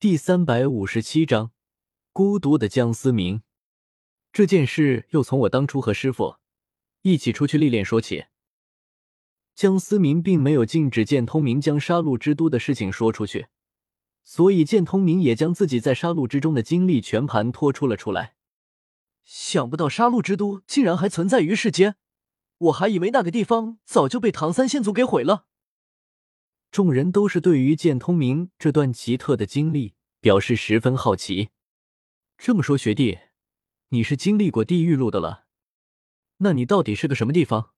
第三百五十七章，孤独的江思明。这件事又从我当初和师傅一起出去历练说起。江思明并没有禁止剑通明将杀戮之都的事情说出去，所以剑通明也将自己在杀戮之中的经历全盘托出了出来。想不到杀戮之都竟然还存在于世间，我还以为那个地方早就被唐三仙族给毁了。众人都是对于剑通明这段奇特的经历表示十分好奇。这么说，学弟，你是经历过地狱路的了？那你到底是个什么地方？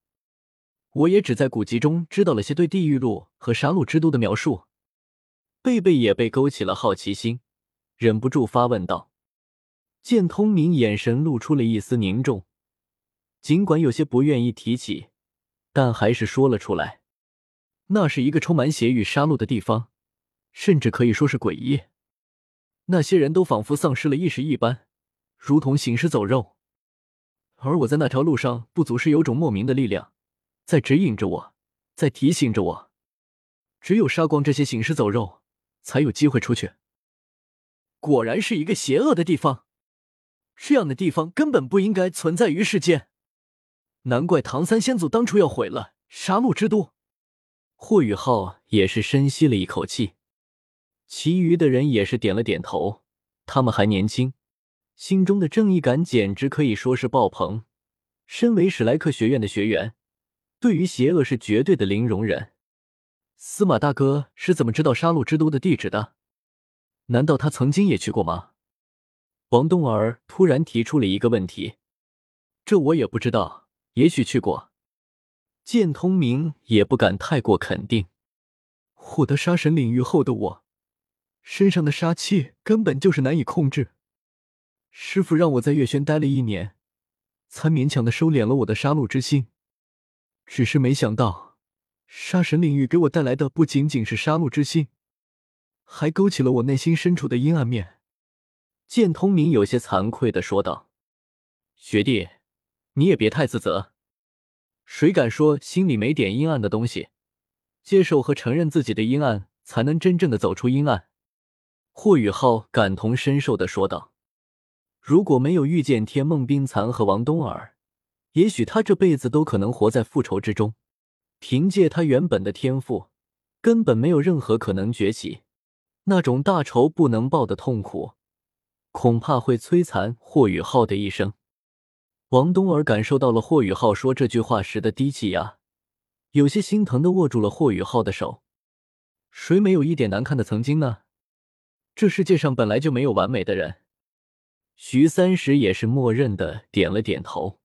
我也只在古籍中知道了些对地狱路和杀戮之都的描述。贝贝也被勾起了好奇心，忍不住发问道。剑通明眼神露出了一丝凝重，尽管有些不愿意提起，但还是说了出来。那是一个充满血与杀戮的地方，甚至可以说是诡异。那些人都仿佛丧失了意识一般，如同行尸走肉。而我在那条路上，不足是有种莫名的力量在指引着我，在提醒着我，只有杀光这些行尸走肉，才有机会出去。果然是一个邪恶的地方，这样的地方根本不应该存在于世间。难怪唐三先祖当初要毁了杀戮之都。霍雨浩也是深吸了一口气，其余的人也是点了点头。他们还年轻，心中的正义感简直可以说是爆棚。身为史莱克学院的学员，对于邪恶是绝对的零容忍。司马大哥是怎么知道杀戮之都的地址的？难道他曾经也去过吗？王冬儿突然提出了一个问题。这我也不知道，也许去过。剑通明也不敢太过肯定。获得杀神领域后的我，身上的杀气根本就是难以控制。师傅让我在月轩待了一年，才勉强的收敛了我的杀戮之心。只是没想到，杀神领域给我带来的不仅仅是杀戮之心，还勾起了我内心深处的阴暗面。剑通明有些惭愧的说道：“学弟，你也别太自责。”谁敢说心里没点阴暗的东西？接受和承认自己的阴暗，才能真正的走出阴暗。霍雨浩感同身受的说道：“如果没有遇见天梦冰蚕和王冬儿，也许他这辈子都可能活在复仇之中。凭借他原本的天赋，根本没有任何可能崛起。那种大仇不能报的痛苦，恐怕会摧残霍雨浩的一生。”王冬儿感受到了霍雨浩说这句话时的低气压，有些心疼的握住了霍雨浩的手。谁没有一点难看的曾经呢？这世界上本来就没有完美的人。徐三石也是默认的点了点头。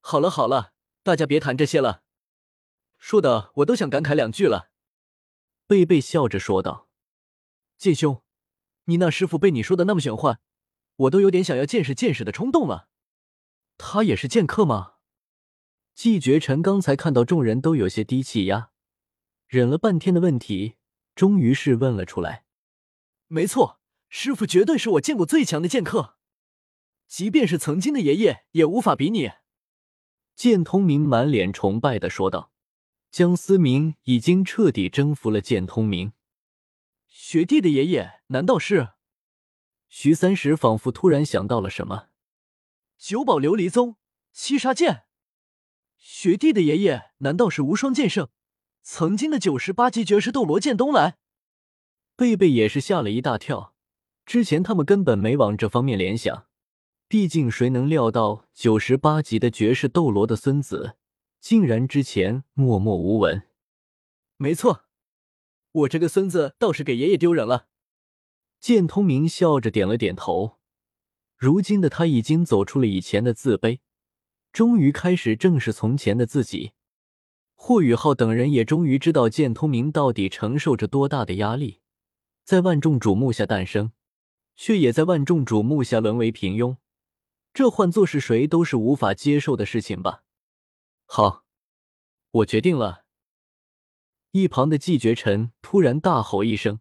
好了好了，大家别谈这些了，说的我都想感慨两句了。贝贝笑着说道：“剑兄，你那师傅被你说的那么玄幻，我都有点想要见识见识的冲动了。”他也是剑客吗？季绝尘刚才看到众人都有些低气压，忍了半天的问题，终于是问了出来。没错，师傅绝对是我见过最强的剑客，即便是曾经的爷爷也无法比拟。剑通明满脸崇拜的说道。江思明已经彻底征服了剑通明。学弟的爷爷难道是？徐三石仿佛突然想到了什么。九宝琉璃宗七杀剑，学弟的爷爷难道是无双剑圣，曾经的九十八级绝世斗罗剑东来？贝贝也是吓了一大跳，之前他们根本没往这方面联想，毕竟谁能料到九十八级的绝世斗罗的孙子，竟然之前默默无闻？没错，我这个孙子倒是给爷爷丢人了。剑通明笑着点了点头。如今的他已经走出了以前的自卑，终于开始正视从前的自己。霍雨浩等人也终于知道剑通明到底承受着多大的压力，在万众瞩目下诞生，却也在万众瞩目下沦为平庸。这换作是谁都是无法接受的事情吧？好，我决定了。一旁的季绝尘突然大吼一声，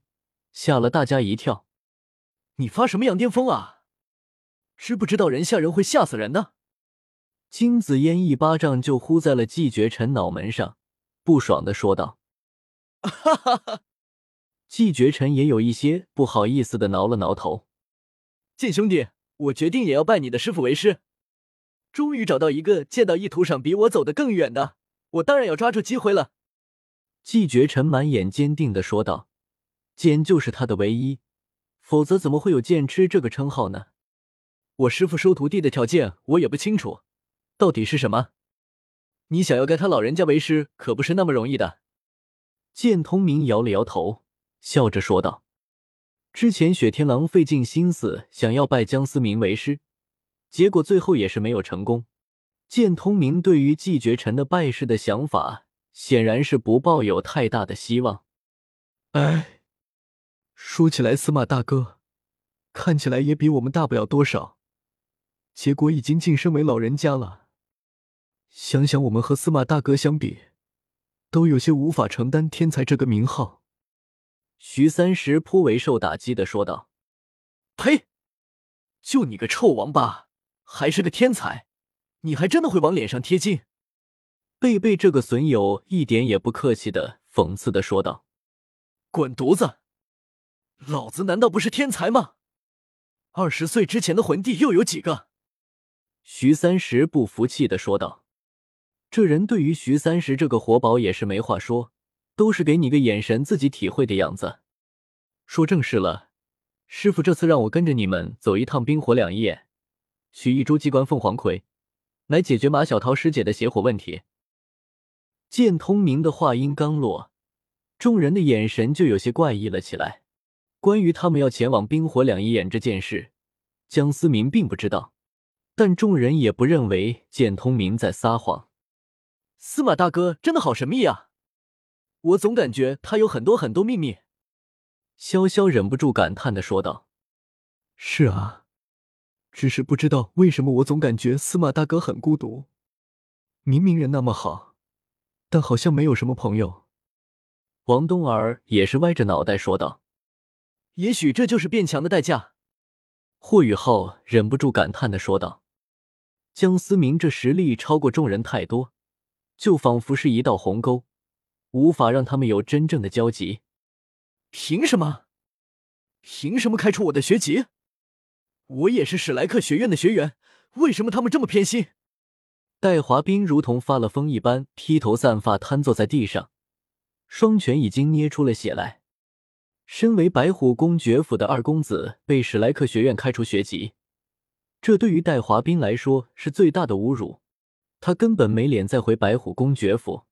吓了大家一跳：“你发什么羊癫疯啊？”知不知道人吓人会吓死人呢？金子烟一巴掌就呼在了季绝尘脑门上，不爽的说道：“哈哈哈！”季绝尘也有一些不好意思的挠了挠头。剑兄弟，我决定也要拜你的师傅为师。终于找到一个剑道意图上比我走得更远的，我当然要抓住机会了。季绝尘满眼坚定的说道：“剑就是他的唯一，否则怎么会有剑痴这个称号呢？”我师傅收徒弟的条件我也不清楚，到底是什么？你想要该他老人家为师，可不是那么容易的。剑通明摇了摇头，笑着说道：“之前雪天狼费尽心思想要拜江思明为师，结果最后也是没有成功。剑通明对于季绝尘的拜师的想法，显然是不抱有太大的希望。哎，说起来，司马大哥看起来也比我们大不了多少。”结果已经晋升为老人家了，想想我们和司马大哥相比，都有些无法承担天才这个名号。徐三石颇为受打击的说道：“呸！就你个臭王八，还是个天才，你还真的会往脸上贴金？”贝贝这个损友一点也不客气的讽刺的说道：“滚犊子！老子难道不是天才吗？二十岁之前的魂帝又有几个？”徐三石不服气的说道：“这人对于徐三石这个活宝也是没话说，都是给你个眼神，自己体会的样子。说正事了，师傅这次让我跟着你们走一趟冰火两仪眼，取一株机关凤凰葵，来解决马小桃师姐的邪火问题。”见通明的话音刚落，众人的眼神就有些怪异了起来。关于他们要前往冰火两仪眼这件事，江思明并不知道。但众人也不认为简通明在撒谎。司马大哥真的好神秘啊！我总感觉他有很多很多秘密。潇潇忍不住感叹的说道：“是啊，只是不知道为什么我总感觉司马大哥很孤独。明明人那么好，但好像没有什么朋友。”王冬儿也是歪着脑袋说道：“也许这就是变强的代价。”霍雨浩忍不住感叹的说道。江思明这实力超过众人太多，就仿佛是一道鸿沟，无法让他们有真正的交集。凭什么？凭什么开除我的学籍？我也是史莱克学院的学员，为什么他们这么偏心？戴华斌如同发了疯一般，披头散发瘫坐在地上，双拳已经捏出了血来。身为白虎公爵府的二公子，被史莱克学院开除学籍。这对于戴华斌来说是最大的侮辱，他根本没脸再回白虎公爵府。